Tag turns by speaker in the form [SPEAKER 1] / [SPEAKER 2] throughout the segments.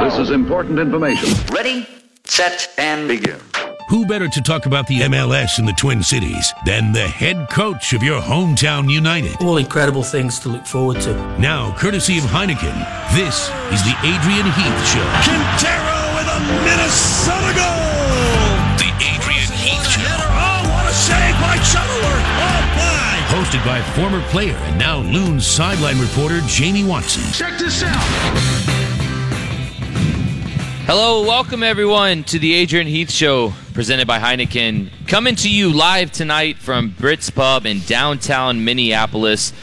[SPEAKER 1] This is important information.
[SPEAKER 2] Ready, set, and begin.
[SPEAKER 3] Who better to talk about the MLS in the Twin Cities than the head coach of your hometown United?
[SPEAKER 4] All incredible things to look forward to.
[SPEAKER 3] Now, courtesy of Heineken, this is the Adrian Heath Show.
[SPEAKER 5] Quintero with a Minnesota goal!
[SPEAKER 3] Hosted by former player and now Loon's sideline reporter Jamie Watson.
[SPEAKER 5] Check this out!
[SPEAKER 6] Hello, welcome everyone to the Adrian Heath Show presented by Heineken. Coming to you live tonight from Brits Pub in downtown Minneapolis,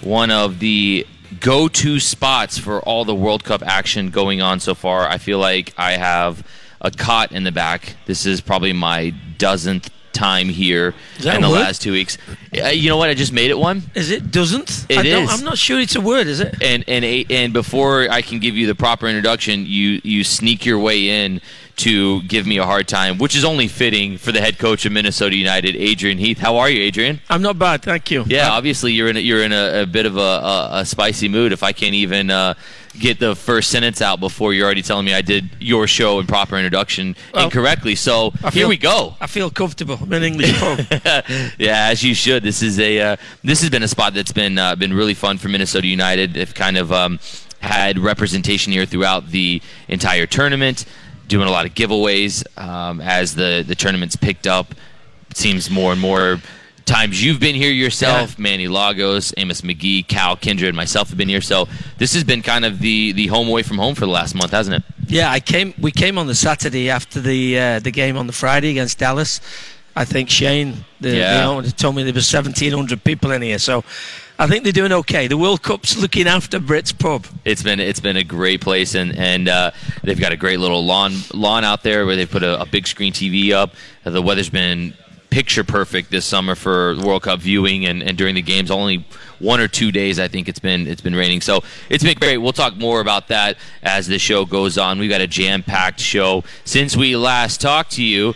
[SPEAKER 6] one of the go to spots for all the World Cup action going on so far. I feel like I have a cot in the back. This is probably my dozenth time here in the
[SPEAKER 4] word?
[SPEAKER 6] last two weeks. Uh, you know what? I just made it one.
[SPEAKER 4] Is it doesn't?
[SPEAKER 6] It is.
[SPEAKER 4] I'm not sure it's a word, is it?
[SPEAKER 6] and and and before I can give you the proper introduction, you you sneak your way in to give me a hard time, which is only fitting for the head coach of Minnesota United, Adrian Heath. How are you, Adrian?
[SPEAKER 4] I'm not bad, thank you.
[SPEAKER 6] Yeah, obviously you're in a, you're in a, a bit of a, a, a spicy mood. If I can't even uh, get the first sentence out before you're already telling me I did your show and proper introduction
[SPEAKER 4] Well,
[SPEAKER 6] incorrectly, so
[SPEAKER 4] I
[SPEAKER 6] here we go.
[SPEAKER 4] I feel comfortable. I'm in English pub.
[SPEAKER 6] yeah, as you should. This is a uh, this has been a spot that's been uh, been really fun for Minnesota United. They've kind of um, had representation here throughout the entire tournament, doing a lot of giveaways um, as the the tournament's picked up. It seems more and more times you've been here yourself.
[SPEAKER 4] Yeah.
[SPEAKER 6] Manny Lagos, Amos McGee, Cal Kindred, myself have been here. So this has been kind of the the home away from home for the last month, hasn't it?
[SPEAKER 4] yeah, I came. We came on the Saturday after the uh, the game on the Friday against Dallas. I think Shane, the,
[SPEAKER 6] Yeah.
[SPEAKER 4] the owner, told me there was 1,700 people in here. So I think they're doing okay. The World Cup's looking after Brits pub.
[SPEAKER 6] It's been it's been a great place, and and uh, they've got a great little lawn lawn out there where they put a, a big screen TV up. The weather's been picture perfect this summer for World Cup viewing, and, and during the games, only one or two days I think it's been it's been raining. So it's been great. We'll talk more about that as the show goes on. We've got a jam packed show since we last talked to you.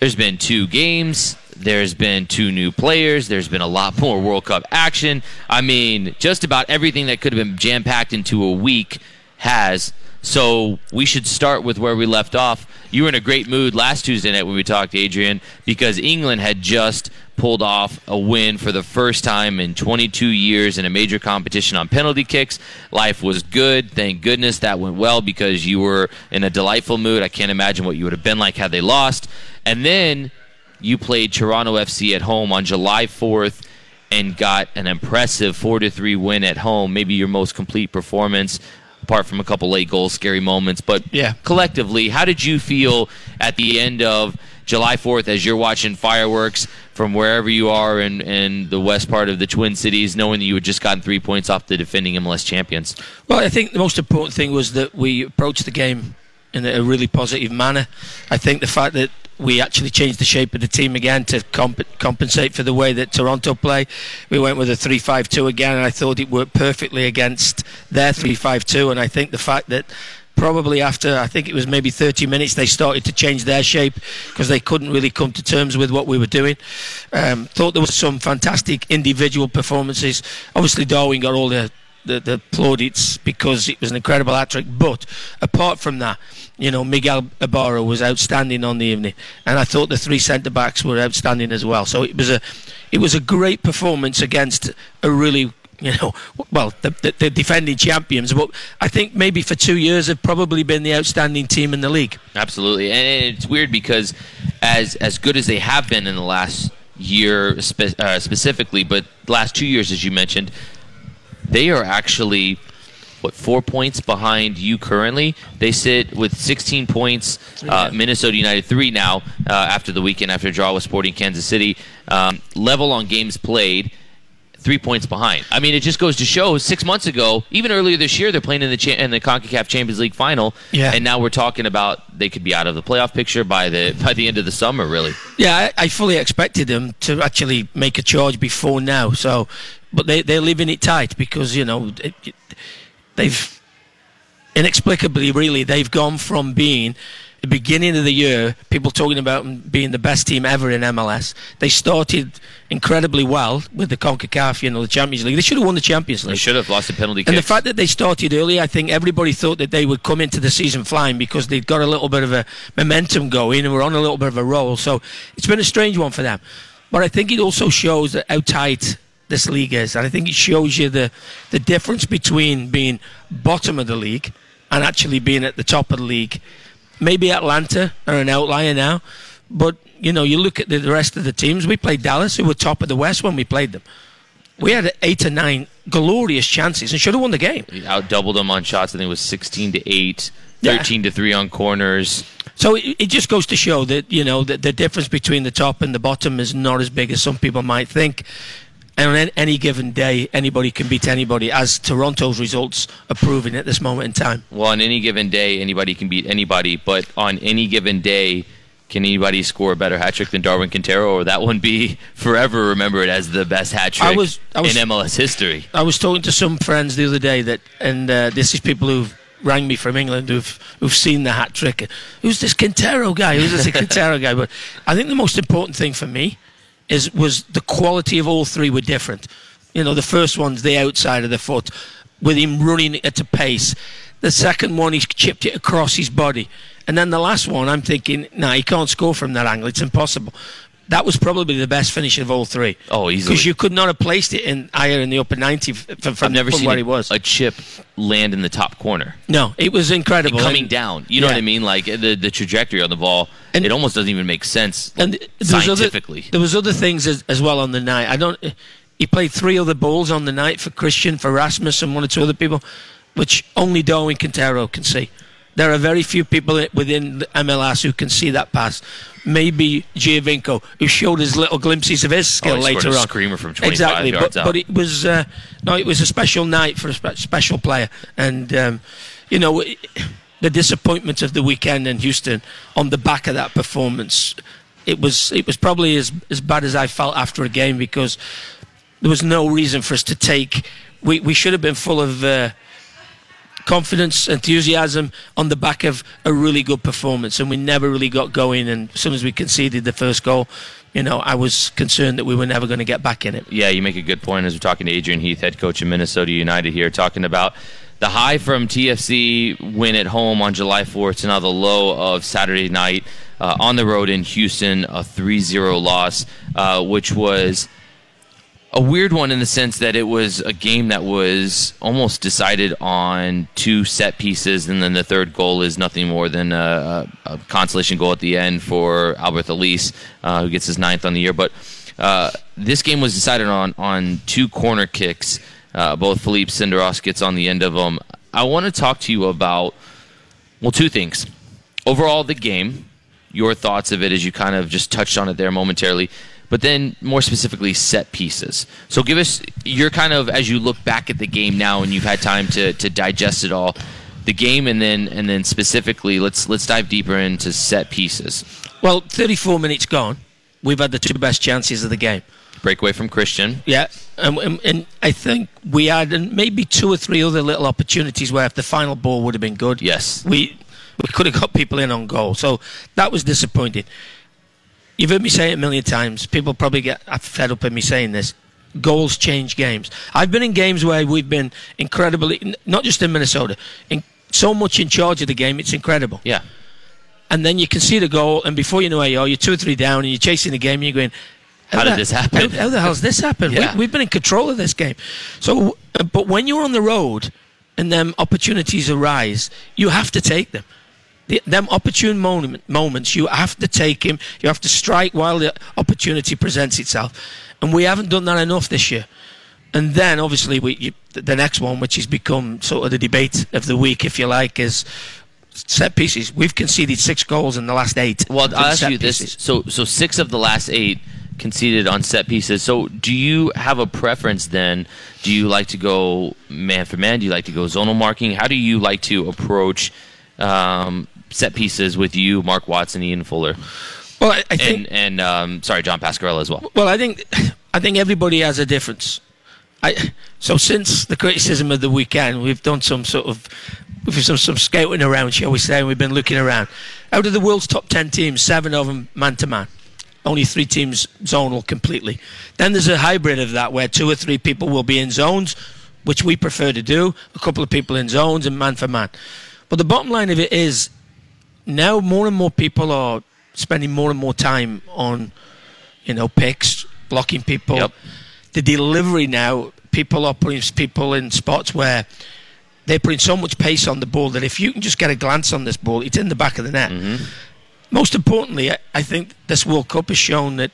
[SPEAKER 6] There's been two games. There's been two new players. There's been a lot more World Cup action. I mean, just about everything that could have been jam packed into a week has. So we should start with where we left off. You were in a great mood last Tuesday night when we talked, Adrian, because England had just pulled off a win for the first time in 22 years in a major competition on penalty kicks. Life was good. Thank goodness that went well because you were in a delightful mood. I can't imagine what you would have been like had they lost. And then you played Toronto FC at home on July 4th and got an impressive 4 to 3 win at home, maybe your most complete performance apart from a couple late goals, scary moments, but
[SPEAKER 4] Yeah.
[SPEAKER 6] collectively, how did you feel at the end of July 4th as you're watching fireworks from wherever you are in, in the west part of the Twin Cities, knowing that you had just gotten three points off the defending MLS champions?
[SPEAKER 4] Well, I think the most important thing was that we approached the game in a really positive manner. I think the fact that we actually changed the shape of the team again to comp- compensate for the way that Toronto play. We went with a 3-5-2 again, and I thought it worked perfectly against their 3-5-2. And I think the fact that probably after I think it was maybe 30 minutes they started to change their shape because they couldn't really come to terms with what we were doing. Um, thought there was some fantastic individual performances. Obviously, Darwin got all the the, the plaudits because it was an incredible hat trick. But apart from that, you know, Miguel Ibarra was outstanding on the evening, and I thought the three centre backs were outstanding as well. So it was a it was a great performance against a really you know, well, the, the, the defending champions, but I think maybe for two years have probably been the outstanding team in the league.
[SPEAKER 6] Absolutely, and it's weird because as as good as they have been in the last year spe- uh, specifically, but last two years, as you mentioned, they are actually what four points behind you currently. They sit with 16 points. Uh, Minnesota United three now uh, after the weekend after a draw with Sporting Kansas City. Um, level on games played. Three points behind. I mean, it just goes to show. Six months ago, even earlier this year, they're playing in the cha- in the Concacaf Champions League final,
[SPEAKER 4] Yeah.
[SPEAKER 6] and now we're talking about they could be out of the playoff picture by the by the end of the summer. Really,
[SPEAKER 4] Yeah, I, I fully expected them to actually make a charge before now. So, but they they're leaving it tight because you know it, it- they've inexplicably really they've gone from being the beginning of the year, people talking about them being the best team ever in MLS. They started incredibly well with the CONCACAF, you know, the Champions League. They should have won the Champions League.
[SPEAKER 6] They should have lost the penalty
[SPEAKER 4] And the fact that they started early, I think everybody thought that they would come into the season flying because they'd got a little bit of a momentum going and were on a little bit of a roll. So it's been a strange one for them. But I think it also shows that how tight this league is. And I think it shows you the, the difference between being bottom of the league and actually being at the top of the league. Maybe Atlanta are an outlier now. But, you know, you look at the, rest of the teams. We played Dallas, who were top of the West when we played them. We had eight or nine glorious chances and should have won the game.
[SPEAKER 6] He out doubled them on shots. I think it was 16 to 8,
[SPEAKER 4] Yeah.
[SPEAKER 6] 13 to 3 on corners.
[SPEAKER 4] So it, it just goes to show that you know that the difference between the top and the bottom is not as big as some people might think. And on any given day, anybody can beat anybody, as Toronto's results are proving at this moment in time.
[SPEAKER 6] Well, on any given day, anybody can beat anybody. But on any given day, can anybody score a better hat trick than Darwin Quintero, or that one be forever remembered as the best hat trick
[SPEAKER 4] I was- I was-
[SPEAKER 6] in MLS history?
[SPEAKER 4] I was talking to some friends the other day that, and uh, this is people who've rang me from England who've who've seen the hat trick. Who's this Quintero guy? Who's this Quintero guy? But I think the most important thing for me is was the quality of all three were different. You know, the first one's the outside of the foot, with him running at a pace. The second one, he's chipped it across his body. And then the last one, I'm thinking, nah, he can't score from that angle. It's impossible. That was probably the best finish of all three.
[SPEAKER 6] Oh, easily.
[SPEAKER 4] Because you could not have placed it in higher in the upper 90 f- from, from,
[SPEAKER 6] I've never
[SPEAKER 4] from
[SPEAKER 6] seen
[SPEAKER 4] where
[SPEAKER 6] a,
[SPEAKER 4] he was.
[SPEAKER 6] a chip land in the top corner.
[SPEAKER 4] no, it was incredible.
[SPEAKER 6] coming
[SPEAKER 4] And-
[SPEAKER 6] down. You know
[SPEAKER 4] yeah.
[SPEAKER 6] what I mean? Like the the trajectory on the ball,
[SPEAKER 4] And-
[SPEAKER 6] it almost doesn't even make sense
[SPEAKER 4] And there was
[SPEAKER 6] scientifically.
[SPEAKER 4] Other, there was other things as, as well on the night. I don't. He played three other balls on the night for Christian, for Rasmus, and one or two other people, which only Darwin Quintero can see. There are very few people within the MLS who can see that pass. Maybe Giovinco, who showed his little glimpses of his skill
[SPEAKER 6] Oh,
[SPEAKER 4] later on.
[SPEAKER 6] screamer from 25
[SPEAKER 4] exactly,
[SPEAKER 6] yards
[SPEAKER 4] but,
[SPEAKER 6] out.
[SPEAKER 4] but it was uh, no, it was a special night for a spe- special player, and um, you know it- the disappointment of the weekend in Houston on the back of that performance. It was it was probably as as bad as I felt after a game because there was no reason for us to take. We we should have been full of. Uh, confidence, enthusiasm on the back of a really good performance, and we never really got going. And as soon as we conceded the first goal, you know, I was concerned that we were never going to get back in it.
[SPEAKER 6] Yeah, you make a good point as we're talking to Adrian Heath, head coach of Minnesota United here, talking about the high from TFC win at home on July 4th to now the low of Saturday night uh, on the road in Houston, a 3 0 loss, uh, which was a weird one in the sense that it was a game that was almost decided on two set pieces, and then the third goal is nothing more than a, a, consolation goal at the end for Alberth Elis, uh, who gets his ninth on the year. But uh, this game was decided on on two corner kicks. Uh, both Philippe Senderos gets on the end of them. I want to talk to you about well, two things. Overall, the game, your thoughts of it as you kind of just touched on it there momentarily, but then more specifically, set pieces. So give us your kind of as you look back at the game now and you've had time to, to digest it all, the game, and then and then specifically, let's let's dive deeper into set pieces.
[SPEAKER 4] Well, 34 minutes gone. We've had the two best chances of the game.
[SPEAKER 6] Breakaway from Christian.
[SPEAKER 4] Yeah, and, and, and I think we had and maybe two or three other little opportunities where if the final ball would have been good,
[SPEAKER 6] Yes.
[SPEAKER 4] we we could have got people in on goal. So that was disappointing. You've heard me say it a million times. People probably get fed up with me saying this. Goals change games. I've been in games where we've been incredibly, not just in Minnesota, in, so much in charge of the game, it's incredible.
[SPEAKER 6] Yeah.
[SPEAKER 4] And then you can see the goal, and before you know where you are, you're two or three down, and you're chasing the game, and you're going,
[SPEAKER 6] How did
[SPEAKER 4] the-
[SPEAKER 6] this happen?"
[SPEAKER 4] How, how the hell's this happened?
[SPEAKER 6] Yeah.
[SPEAKER 4] We, we've been in control of this game. So, uh, but when you're on the road and them opportunities arise, you have to take them. The, them opportune moment, moments, you have to take him. You have to strike while the opportunity presents itself, and we haven't done that enough this year. And then, obviously, we, you, the- next one, which has become sort of the debate of the week, if you like, is set pieces. We've conceded six goals in the last eight.
[SPEAKER 6] Well, I'll ask you this: so so six of the last eight conceded on set pieces. So, do you have a preference then? Do you like to go man for man? Do you like to go zonal marking? How do you like to approach um, set pieces with you, Mark Watson, Ian Fuller,
[SPEAKER 4] Well, I, I think.
[SPEAKER 6] and and um, sorry, John Pascarella as well?
[SPEAKER 4] Well, I think I think everybody has a difference. I, so since the criticism of the weekend, we've done some sort of we've done some scouting around, shall we say, and we've been looking around. Out of the world's top 10 teams, seven of them man to man. Only three teams zonal completely. Then there's a hybrid of that where two or three people will be in zones, which we prefer to do, a couple of people in zones and man for man. But the bottom line of it is now more and more people are spending more and more time on, you know, picks, blocking people.
[SPEAKER 6] Yep.
[SPEAKER 4] The delivery now, people are putting people in spots where they're putting so much pace on the ball that if you can just get a glance on this ball, it's in the back of the net. Mm-hmm. Most importantly, I think this World Cup has shown that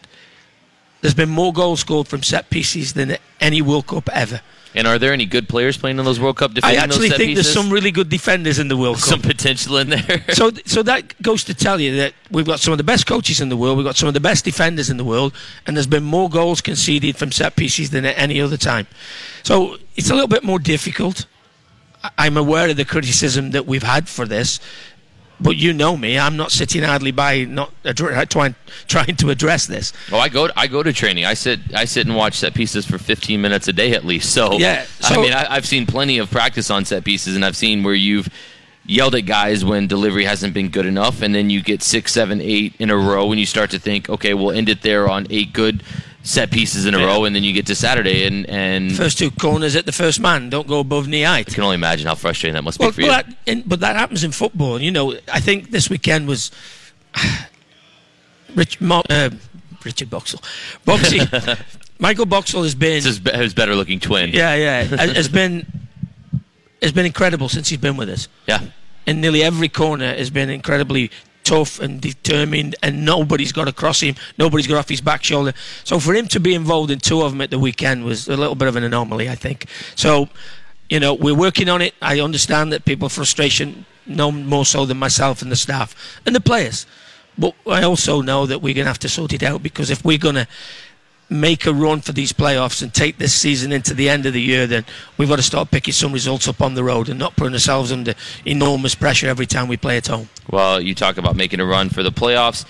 [SPEAKER 4] there's been more goals scored from set pieces than any World Cup ever.
[SPEAKER 6] And are there any good players playing in those World Cup
[SPEAKER 4] I actually think
[SPEAKER 6] pieces?
[SPEAKER 4] there's some really good defenders in the World Cup.
[SPEAKER 6] some potential in there.
[SPEAKER 4] so, so that goes to tell you that we've got some of the best coaches in the world, we've got some of the best defenders in the world, and there's been more goals conceded from set pieces than at any other time. So it's a little bit more difficult. I'm aware of the criticism that we've had for this, but you know me, I'm not sitting idly by, not addre- trying, trying to address this.
[SPEAKER 6] Oh, I go. I go to training. I sit. I sit and watch set pieces for 15 minutes a day at least. So
[SPEAKER 4] Yeah,
[SPEAKER 6] I mean, I, I've seen plenty of practice on set pieces, and I've seen where you've yelled at guys when delivery hasn't been good enough, and then you get six, seven, eight in a row, and you start to think, okay, we'll end it there on eight good set pieces in a
[SPEAKER 4] Yeah.
[SPEAKER 6] row, and then you get to Saturday, and and
[SPEAKER 4] First two corners at the first man don't go above knee height.
[SPEAKER 6] I can only imagine how frustrating that must be
[SPEAKER 4] Well,
[SPEAKER 6] for you.
[SPEAKER 4] but, that, and, but that happens in football. You know, I think this weekend was Rich, uh, Richard Boxall. Boxy, Michael Boxall has been,
[SPEAKER 6] his, his better looking twin.
[SPEAKER 4] yeah, yeah, has, has been, has been incredible since he's been with us.
[SPEAKER 6] yeah.
[SPEAKER 4] In nearly every corner has been incredibly tough and determined, and nobody's got across him. Nobody's got off his back shoulder. So for him to be involved in two of them at the weekend was a little bit of an anomaly, I think. So, you know, we're working on it. I understand that people frustration no more so than myself and the staff and the players. But I also know that we're going to have to sort it out because if we're going to make a run for these playoffs and take this season into the end of the year, then we've got to start picking some results up on the road and not putting ourselves under enormous pressure every time we play at home.
[SPEAKER 6] Well, you talk about making a run for the playoffs.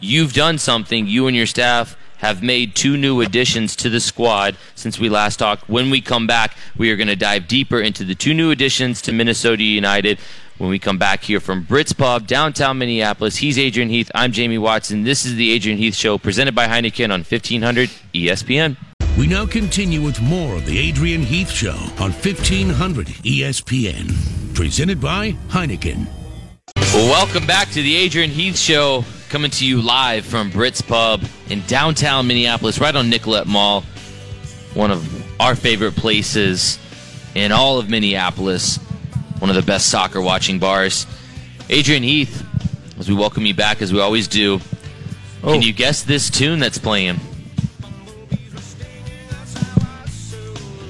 [SPEAKER 6] You've done something. You and your staff have made two new additions to the squad since we last talked. When we come back, we are going to dive deeper into the two new additions to Minnesota United. When we come back here from Brits Pub, downtown Minneapolis, he's Adrian Heath. I'm Jamie Watson. This is the Adrian Heath Show, presented by Heineken on 1500 ESPN.
[SPEAKER 3] We now continue with more of the Adrian Heath Show on 1500 ESPN. Presented by Heineken.
[SPEAKER 6] Welcome back to the Adrian Heath Show, coming to you live from Brits Pub in downtown Minneapolis, right on Nicollet Mall. One of our favorite places in all of Minneapolis. One of the best soccer watching bars. Adrian Heath, as we welcome you back, as we always do.
[SPEAKER 4] Oh.
[SPEAKER 6] Can you guess this tune that's playing?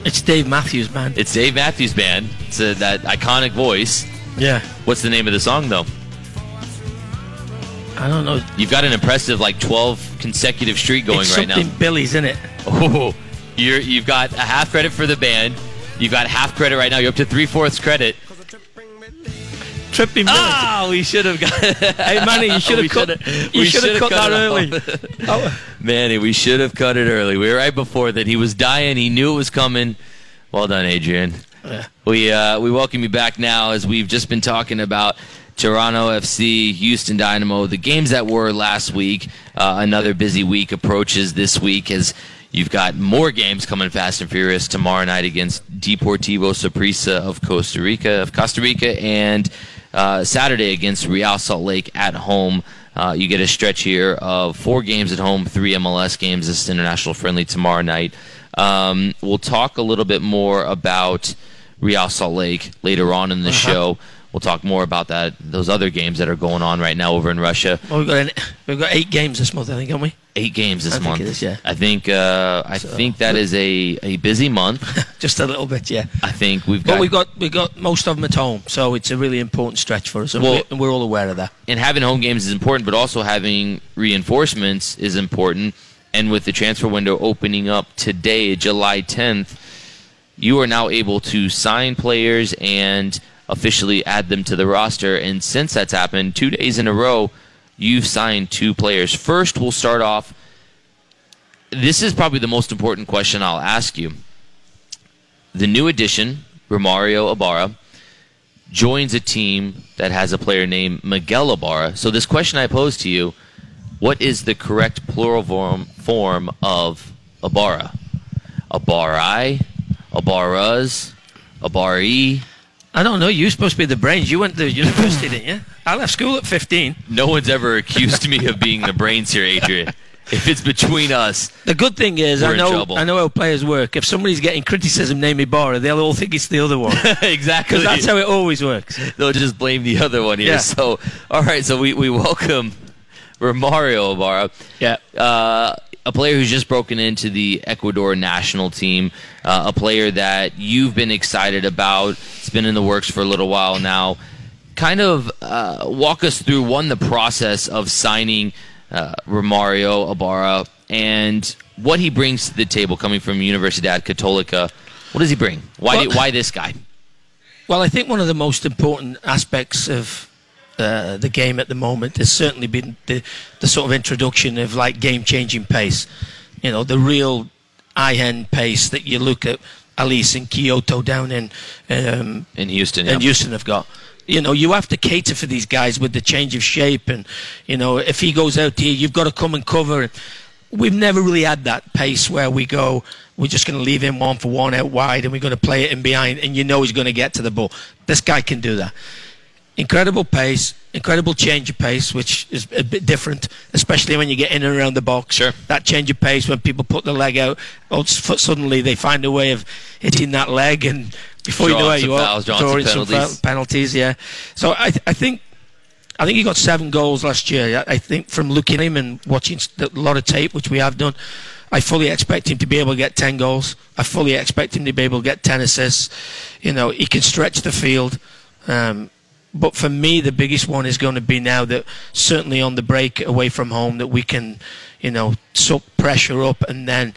[SPEAKER 4] It's Dave Matthews, Band.
[SPEAKER 6] It's Dave Matthews Band. It's uh that iconic voice.
[SPEAKER 4] yeah.
[SPEAKER 6] What's the name of the song, though?
[SPEAKER 4] I don't know.
[SPEAKER 6] You've got an impressive, like, 12 consecutive streak going
[SPEAKER 4] it's
[SPEAKER 6] right now.
[SPEAKER 4] something Billy's in it.
[SPEAKER 6] Oh, you're, you've got a half credit for the band. You've got half credit right now. You're up to three fourths credit.
[SPEAKER 4] Tripping Billy.
[SPEAKER 6] Ah, we should have got.
[SPEAKER 4] Hey, Manny, you should have cut. You should have
[SPEAKER 6] shoulda
[SPEAKER 4] cut that
[SPEAKER 6] it
[SPEAKER 4] early. oh,
[SPEAKER 6] Manny, we should have cut it early. We were right before that. He was dying. He knew it was coming. Well done, Adrian.
[SPEAKER 4] Yeah.
[SPEAKER 6] We uh, we welcome you back now as we've just been talking about Toronto FC, Houston Dynamo, the games that were last week. Uh, another busy week approaches this week as you've got more games coming fast and furious tomorrow night against Deportivo Saprissa of Costa Rica, of Costa Rica, and uh, Saturday against Real Salt Lake at home. Uh, you get a stretch here of four games at home, three MLS games. This is international friendly tomorrow night. Um, we'll talk a little bit more about Real Salt Lake later on in the show. We'll talk more about that, those other games that are going on right now over in Russia.
[SPEAKER 4] well, we've got an, we've got eight games this month, I think, haven't we?
[SPEAKER 6] Eight games this
[SPEAKER 4] I think
[SPEAKER 6] month.
[SPEAKER 4] is, yeah.
[SPEAKER 6] I think uh, I think that is a, a busy month.
[SPEAKER 4] Just a little bit, yeah.
[SPEAKER 6] I think we've got,
[SPEAKER 4] But we've got we've got most of them at home, so it's a really important stretch for us, and,
[SPEAKER 6] Well-
[SPEAKER 4] and we're all aware of that.
[SPEAKER 6] and having home games is important, but also having reinforcements is important. And with the transfer window opening up today, July 10th, you are now able to sign players and officially add them to the roster. And since that's happened, two days in a row, you've signed two players. First, we'll start off. This is probably the most important question I'll ask you. The new addition, Romario Ibarra, joins a team that has a player named Miguel Ibarra. So this question I pose to you: What is the correct plural form form of Ibarra? Ibarrai, Ibarras, Ibari.
[SPEAKER 4] I don't know. You're supposed to be the brains. You went to university, didn't you? I left school at 15.
[SPEAKER 6] No one's ever accused me of being the brains here, Adrian. If it's between us,
[SPEAKER 4] The good thing is, I know. I know how players work. If somebody's getting criticism, name Ibarra, they'll all think it's the other one.
[SPEAKER 6] exactly.
[SPEAKER 4] Because that's how it always works.
[SPEAKER 6] They'll just blame the other one here.
[SPEAKER 4] Yeah.
[SPEAKER 6] So, all right. So we, we welcome Romario Ibarra.
[SPEAKER 4] Yeah.
[SPEAKER 6] uh, a player who's just broken into the Ecuador national team, uh, a player that you've been excited about. It's been in the works for a little while now. Kind of uh, walk us through one the process of signing uh, Romario Ibarra and what he brings to the table, coming from Universidad Católica. What does he bring? Why
[SPEAKER 4] Well-
[SPEAKER 6] why this guy?
[SPEAKER 4] Well, I think one of the most important aspects of uh, the game at the moment has certainly been the, the sort of introduction of like game changing pace. You know, the real eye hand pace that you look at Elis and Quioto down in um,
[SPEAKER 6] In Houston,
[SPEAKER 4] and
[SPEAKER 6] yeah.
[SPEAKER 4] Houston have got. You know, you have to cater for these guys with the change of shape, and you know, if he goes out here, you've got to come and cover. We've never really had that pace where we go, we're just going to leave him one for one out wide, and we're going to play it in behind, and you know he's going to get to the ball. This guy can do that. Incredible pace, incredible change of pace, which is a bit different, especially when you get in and around the box.
[SPEAKER 6] Sure.
[SPEAKER 4] That change of pace when people put the leg out, suddenly they find a way of hitting that leg, and before you know it, you are
[SPEAKER 6] drawing some
[SPEAKER 4] drawing some
[SPEAKER 6] penalties.
[SPEAKER 4] penalties. Yeah. So I, th- I think. I think he got seven goals last year. I I think from looking at him and watching a lot of tape, which we have done, I fully expect him to be able to get 10 goals. I fully expect him to be able to get 10 assists. You know, he can stretch the field. Um, but for me, the biggest one is going to be now that certainly on the break away from home that we can, you know, suck pressure up and then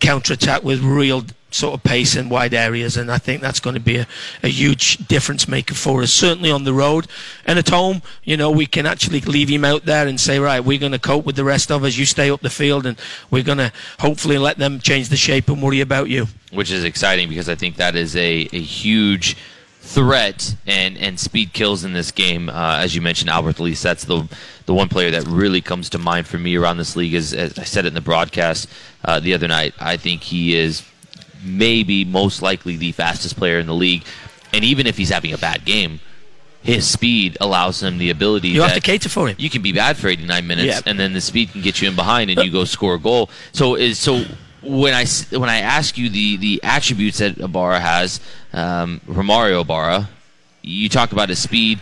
[SPEAKER 4] counter attack with real sort of pace in wide areas. And I think that's going to be a, a huge difference maker for us, certainly on the road. And at home, you know, we can actually leave him out there and say, right, we're going to cope with the rest of us. You stay up the field and we're going to hopefully let them change the shape and worry about you.
[SPEAKER 6] which is exciting because I think that is a, a huge threat and, and speed kills in this game. Uh, as you mentioned, Albert Lee, that's the the one player that really comes to mind for me around this league. Is as I said it in the broadcast uh, the other night, I think he is maybe most likely the fastest player in the league. And even if he's having a bad game, his speed allows him the ability.
[SPEAKER 4] You have to cater for him.
[SPEAKER 6] You can be bad for 89 minutes,
[SPEAKER 4] Yeah.
[SPEAKER 6] and then the speed can get you in behind, and you go score a goal. So is so when I when I ask you the the attributes that Ibarra has, um, Romario Ibarra, you talk about his speed.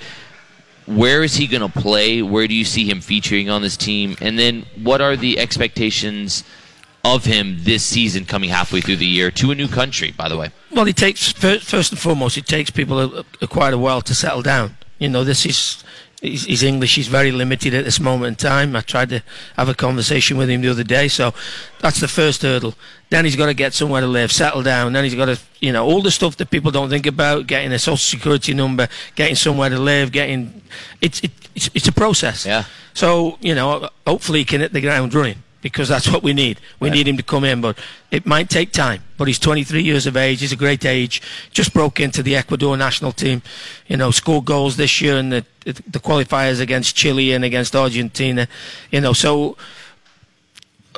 [SPEAKER 6] Where is he going to play? Where do you see him featuring on this team? And then what are the expectations of him this season, coming halfway through the year to a new country? By the way,
[SPEAKER 4] Well, it takes first and foremost, it takes people a, a, quite a while to settle down. You know, this is his, his English is very limited at this moment in time. I tried to have a conversation with him the other day, so that's the first hurdle. Then he's got to get somewhere to live, settle down. Then he's got to, you know, all the stuff that people don't think about: getting a social security number, getting somewhere to live, getting. It's it, it's, it's a process.
[SPEAKER 6] Yeah.
[SPEAKER 4] So you know, hopefully he can hit the ground running because that's what we need. We need him to come in, but it might take time. But he's 23 years of age. He's a great age. Just broke into the Ecuador national team. You know, scored goals this year in the the qualifiers against Chile and against Argentina. You know, so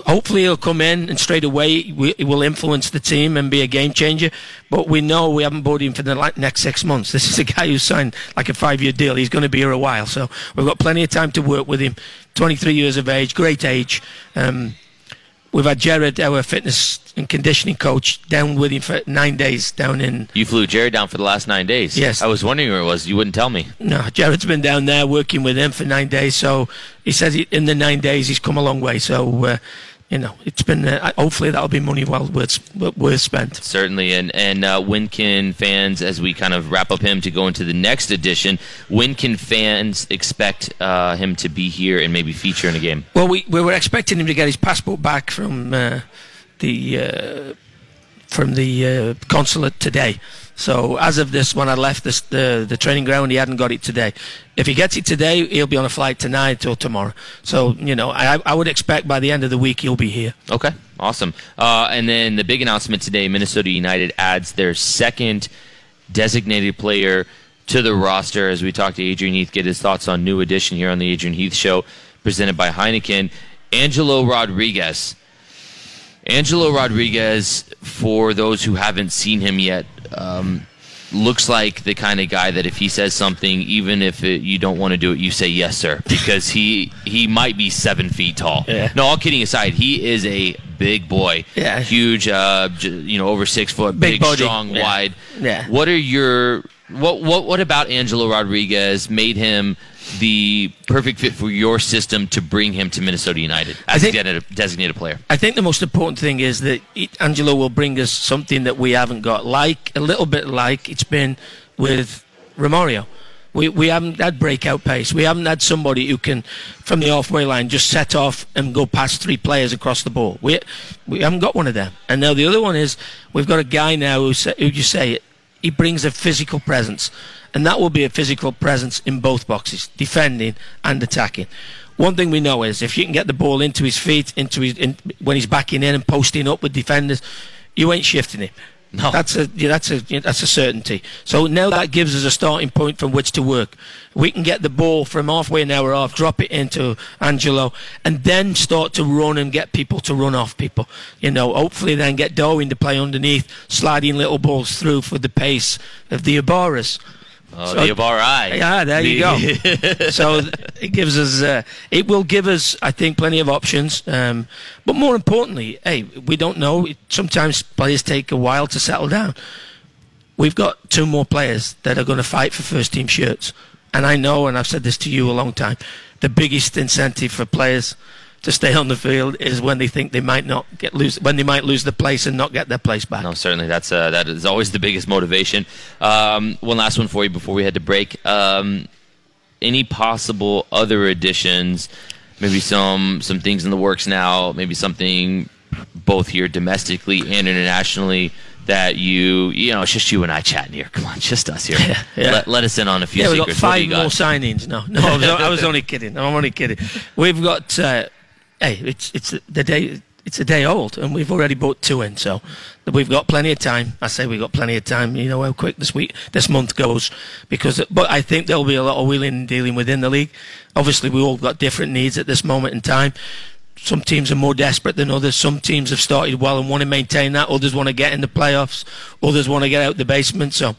[SPEAKER 4] hopefully he'll come in and straight away we- he will influence the team and be a game changer. But we know we haven't bought him for the next six months. This is a guy who signed like a five-year deal. He's going to be here a while, so we've got plenty of time to work with him. 23 years of age, great age. Um, we've had Jared, our fitness and conditioning coach, down with him for nine days down in.
[SPEAKER 6] you flew Jared down for the last nine days.
[SPEAKER 4] Yes.
[SPEAKER 6] I was wondering where it was. You wouldn't tell me.
[SPEAKER 4] No, Jared's been down there working with him for nine days. So he says he, in the nine days he's come a long way. So uh, you know, it's been uh, hopefully that'll be money well worth worth spent.
[SPEAKER 6] Certainly, and and uh, when can fans, as we kind of wrap up him to go into the next edition, when can fans expect uh, him to be here and maybe feature in a game?
[SPEAKER 4] Well, we, we were expecting him to get his passport back from uh, the uh, from the uh, consulate today. So as of this, when I left this, the the training ground, he hadn't got it today. If he gets it today, he'll be on a flight tonight or tomorrow. So you know, I I would expect by the end of the week he'll be here.
[SPEAKER 6] Okay, awesome. Uh, and then the big announcement today: Minnesota United adds their second designated player to the roster as we talk to Adrian Heath, get his thoughts on new addition here on the Adrian Heath Show, presented by Heineken. Angelo Rodriguez. Angelo Rodriguez, for those who haven't seen him yet, um, looks like the kind of guy that if he says something, even if it, you don't want to do it, you say yes, sir, because he he might be seven feet tall.
[SPEAKER 4] Yeah.
[SPEAKER 6] No, all kidding aside, he is a big boy.
[SPEAKER 4] Yeah.
[SPEAKER 6] huge. Uh, you know, over six foot,
[SPEAKER 4] Big
[SPEAKER 6] big, strong,
[SPEAKER 4] Yeah.
[SPEAKER 6] wide.
[SPEAKER 4] Yeah.
[SPEAKER 6] What are your what what what about Angelo Rodriguez made him? The perfect fit for your system to bring him to Minnesota United as
[SPEAKER 4] think-
[SPEAKER 6] a designated- player.
[SPEAKER 4] I think the most important thing is that Angelo will bring us something that we haven't got, like a little bit like it's been with Romario. We, we haven't had breakout pace. We haven't had somebody who can, from the halfway line, just set off and go past three players across the ball. We we haven't got one of them. And now the other one is we've got a guy now who, who you say he brings a physical presence, and that will be a physical presence in both boxes, defending and attacking. One thing we know is if you can get the ball into his feet, into his in, when he's backing in and posting up with defenders, you ain't shifting him.
[SPEAKER 6] No.
[SPEAKER 4] That's a yeah, that's a yeah, that's a certainty. So now that gives us a starting point from which to work. We can get the ball from halfway an hour off, drop it into Angelo, and then start to run and get people to run off people. You know, hopefully then get Darwin to play underneath, sliding little balls through for the pace of the Ibarras.
[SPEAKER 6] Oh,
[SPEAKER 4] So-
[SPEAKER 6] the Abari.
[SPEAKER 4] Yeah, there you go. so it gives us, uh, it will give us, I think, plenty of options. Um, but more importantly, hey, we don't know. Sometimes players take a while to settle down. We've got two more players that are going to fight for first team shirts, and I know, and I've said this to you a long time, the biggest incentive for players to stay on the field is when they think they might not get lose, when they might lose the place and not get their place back.
[SPEAKER 6] No, certainly that's uh, that is always the biggest motivation. Um, one last one for you before we head to break. Um, any possible other additions? Maybe some some things in the works now. Maybe something both here domestically and internationally that you you know it's just you and I chatting here. Come on, just us here.
[SPEAKER 4] yeah.
[SPEAKER 6] Let, let us in on a few
[SPEAKER 4] Yeah, we've got
[SPEAKER 6] secrets. What do
[SPEAKER 4] five more
[SPEAKER 6] got?
[SPEAKER 4] signings. No, no, I was, I was only kidding. I'm only kidding. We've got, uh, hey, it's it's the day. It's a day old, and we've already bought two in, so we've got plenty of time. I say we've got plenty of time. You know how quick this week, this month goes, because. But I think there'll be a lot of wheeling and dealing within the league. Obviously, we all got different needs at this moment in time. Some teams are more desperate than others. Some teams have started well and want to maintain that. Others want to get in the playoffs. Others want to get out the basement. So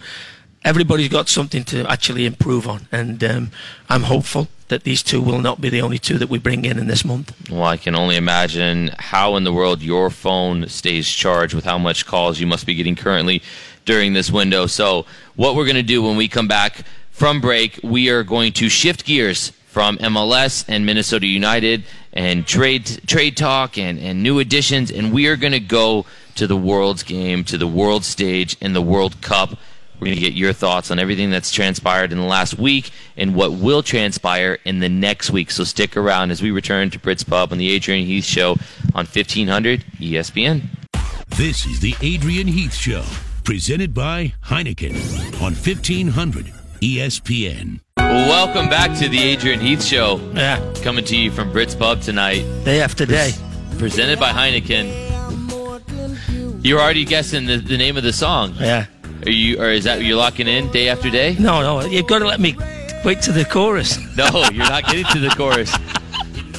[SPEAKER 4] everybody's got something to actually improve on, and um, I'm hopeful that these two will not be the only two that we bring in in this month.
[SPEAKER 6] Well, I can only imagine how in the world your phone stays charged with how much calls you must be getting currently during this window. So, what we're going to do when we come back from break, we are going to shift gears from MLS and Minnesota United and trade trade talk and, and new additions, and we are going to go to the World's game, to the World stage in the World Cup. We're going to get your thoughts on everything that's transpired in the last week and what will transpire in the next week. So stick around as we return to Brits Pub on the Adrian Heath Show on 1500 ESPN.
[SPEAKER 3] This is the Adrian Heath Show, presented by Heineken on 1500 ESPN.
[SPEAKER 6] Welcome back to the Adrian Heath Show,
[SPEAKER 4] Yeah,
[SPEAKER 6] coming to you from Brits Pub tonight,
[SPEAKER 4] day after day.
[SPEAKER 6] presented by Heineken. You're already guessing the, the name of the song.
[SPEAKER 4] Yeah.
[SPEAKER 6] Are you, or is that you're locking in day after day?
[SPEAKER 4] No, no, you've got to let me wait to the chorus.
[SPEAKER 6] No, you're not getting to the chorus.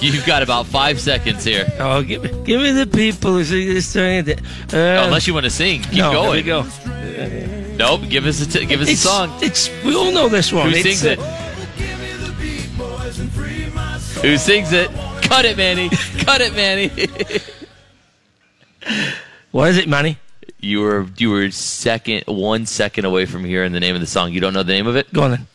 [SPEAKER 6] You've got about five seconds here.
[SPEAKER 4] Oh, give me, give me the people who sing this song. Uh,
[SPEAKER 6] Unless you want to sing, keep
[SPEAKER 4] no,
[SPEAKER 6] going.
[SPEAKER 4] Here we go.
[SPEAKER 6] Nope, give us a t- give us a song.
[SPEAKER 4] it's we all know this one.
[SPEAKER 6] Who
[SPEAKER 4] It's,
[SPEAKER 6] sings
[SPEAKER 4] uh,
[SPEAKER 6] it? Who sings it? Cut it, Manny. Cut it, Manny.
[SPEAKER 4] What is it, Manny?
[SPEAKER 6] You were you were second, one second away from hearing the name of the song. You don't know the name of it?
[SPEAKER 4] Go on then.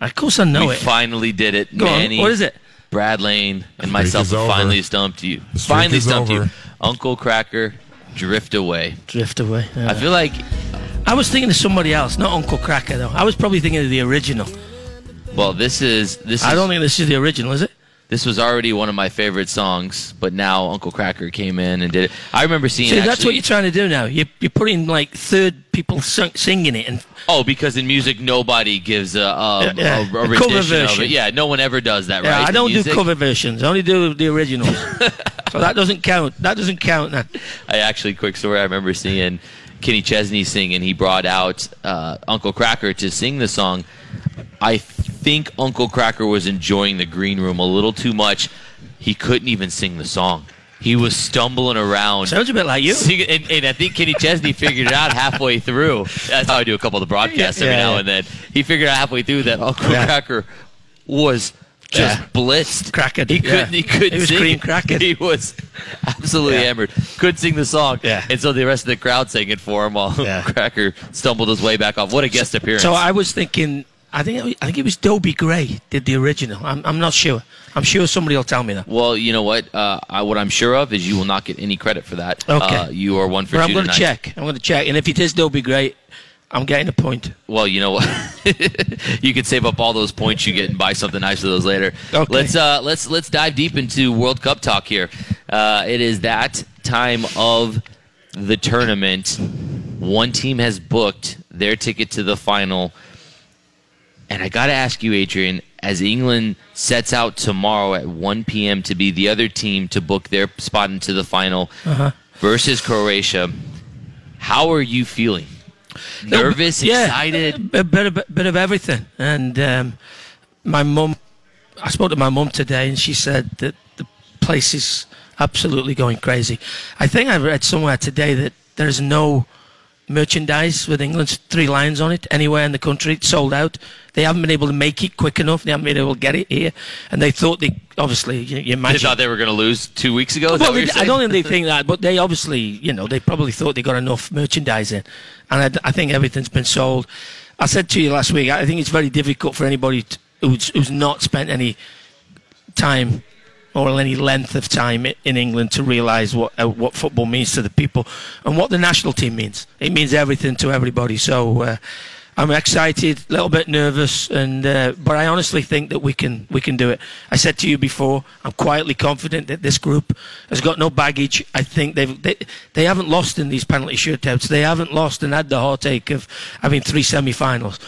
[SPEAKER 4] Of course I know
[SPEAKER 6] we
[SPEAKER 4] it.
[SPEAKER 6] finally did it,
[SPEAKER 4] Go
[SPEAKER 6] Manny.
[SPEAKER 4] on. What is it?
[SPEAKER 6] Brad Lane and myself have finally stumped you. Finally
[SPEAKER 7] is
[SPEAKER 6] stumped you. Uncle Kracker, drift away.
[SPEAKER 4] Drift away. yeah.
[SPEAKER 6] I feel like
[SPEAKER 4] I was thinking of somebody else, not Uncle Kracker though. I was probably thinking of the original.
[SPEAKER 6] well, this is this is
[SPEAKER 4] I don't think this is the original, is it?
[SPEAKER 6] This was already one of my favorite songs, but now Uncle Kracker came in and did it. I remember seeing.
[SPEAKER 4] See, that's what you're trying to do now. You, you're putting like third people sing, singing it, and
[SPEAKER 6] Oh, because in music nobody gives a,
[SPEAKER 4] Yeah,
[SPEAKER 6] a, a
[SPEAKER 4] A cover version.
[SPEAKER 6] it. Yeah, no one ever does that,
[SPEAKER 4] yeah,
[SPEAKER 6] right?
[SPEAKER 4] I don't do cover versions. I only do the originals. so that doesn't count. That doesn't count. Now.
[SPEAKER 6] I actually, quick story. I remember seeing Kenny Chesney sing, and he brought out uh, Uncle Kracker to sing the song. I think Uncle Kracker was enjoying the green room a little too much. He couldn't even sing the song. He was stumbling around.
[SPEAKER 4] Sounds a bit like you.
[SPEAKER 6] Singing, and, and I think Kenny Chesney figured it out halfway through. That's how I do a couple of the broadcasts every
[SPEAKER 4] Yeah,
[SPEAKER 6] now
[SPEAKER 4] yeah.
[SPEAKER 6] and then. He figured out halfway through that Uncle
[SPEAKER 4] Yeah.
[SPEAKER 6] Kracker was just
[SPEAKER 4] Yeah.
[SPEAKER 6] blitzed.
[SPEAKER 4] Crackered,
[SPEAKER 6] He couldn't.
[SPEAKER 4] yeah.
[SPEAKER 6] He couldn't
[SPEAKER 4] He was
[SPEAKER 6] sing.
[SPEAKER 4] crackered.
[SPEAKER 6] He was absolutely
[SPEAKER 4] Yeah.
[SPEAKER 6] hammered. Couldn't sing the song.
[SPEAKER 4] Yeah.
[SPEAKER 6] And so the rest of the crowd sang it for him while
[SPEAKER 4] Yeah.
[SPEAKER 6] Kracker stumbled his way back off. What a guest appearance!
[SPEAKER 4] So I was thinking, I think it was, I think it was Dobie Gray did the original. I'm, I'm not sure. I'm sure somebody will tell me that.
[SPEAKER 6] well, you know what? Uh, I, what I'm sure of is you will not get any credit for that.
[SPEAKER 4] Okay.
[SPEAKER 6] Uh, you are one for
[SPEAKER 4] But I'm going to check. I'm going to check, and if it is Dobie Gray, I'm getting a point.
[SPEAKER 6] Well, you know what? you could save up all those points you get and buy something nice for those later.
[SPEAKER 4] Okay.
[SPEAKER 6] Let's uh, let's let's dive deep into World Cup talk here. Uh, it is that time of the tournament. One team has booked their ticket to the final, and I got to ask you, Adrian, as England sets out tomorrow at 1 p.m. to be the other team to book their spot into the final
[SPEAKER 4] Uh-huh.
[SPEAKER 6] versus Croatia, how are you feeling?
[SPEAKER 4] No,
[SPEAKER 6] Nervous,
[SPEAKER 4] yeah,
[SPEAKER 6] excited?
[SPEAKER 4] a bit, of, bit of everything. And um, my mum, I spoke to my mum today, and she said that the place is absolutely going crazy. I think I read somewhere today that there's no merchandise with England's three lions on it anywhere in the country. It's sold out. They haven't been able to make it quick enough. They haven't been able to get it here, and they thought they obviously you, you
[SPEAKER 6] They thought they were going to lose two weeks ago. Is
[SPEAKER 4] Well, they- I don't think they think that, but they obviously, you know, they probably thought they got enough merchandise in, and I think everything's been sold. I said to you last week, I think it's very difficult for anybody t who's, who's not spent any time or any length of time in England to realise what uh, what football means to the people and what the national team means. It means everything to everybody. So. Uh, I'm excited, a little bit nervous, and uh, but I honestly think that we can we can do it. I said to you before, I'm quietly confident that this group has got no baggage. I think they've they, they haven't lost in these penalty shootouts. They haven't lost and had the heartache of having three semi-finals.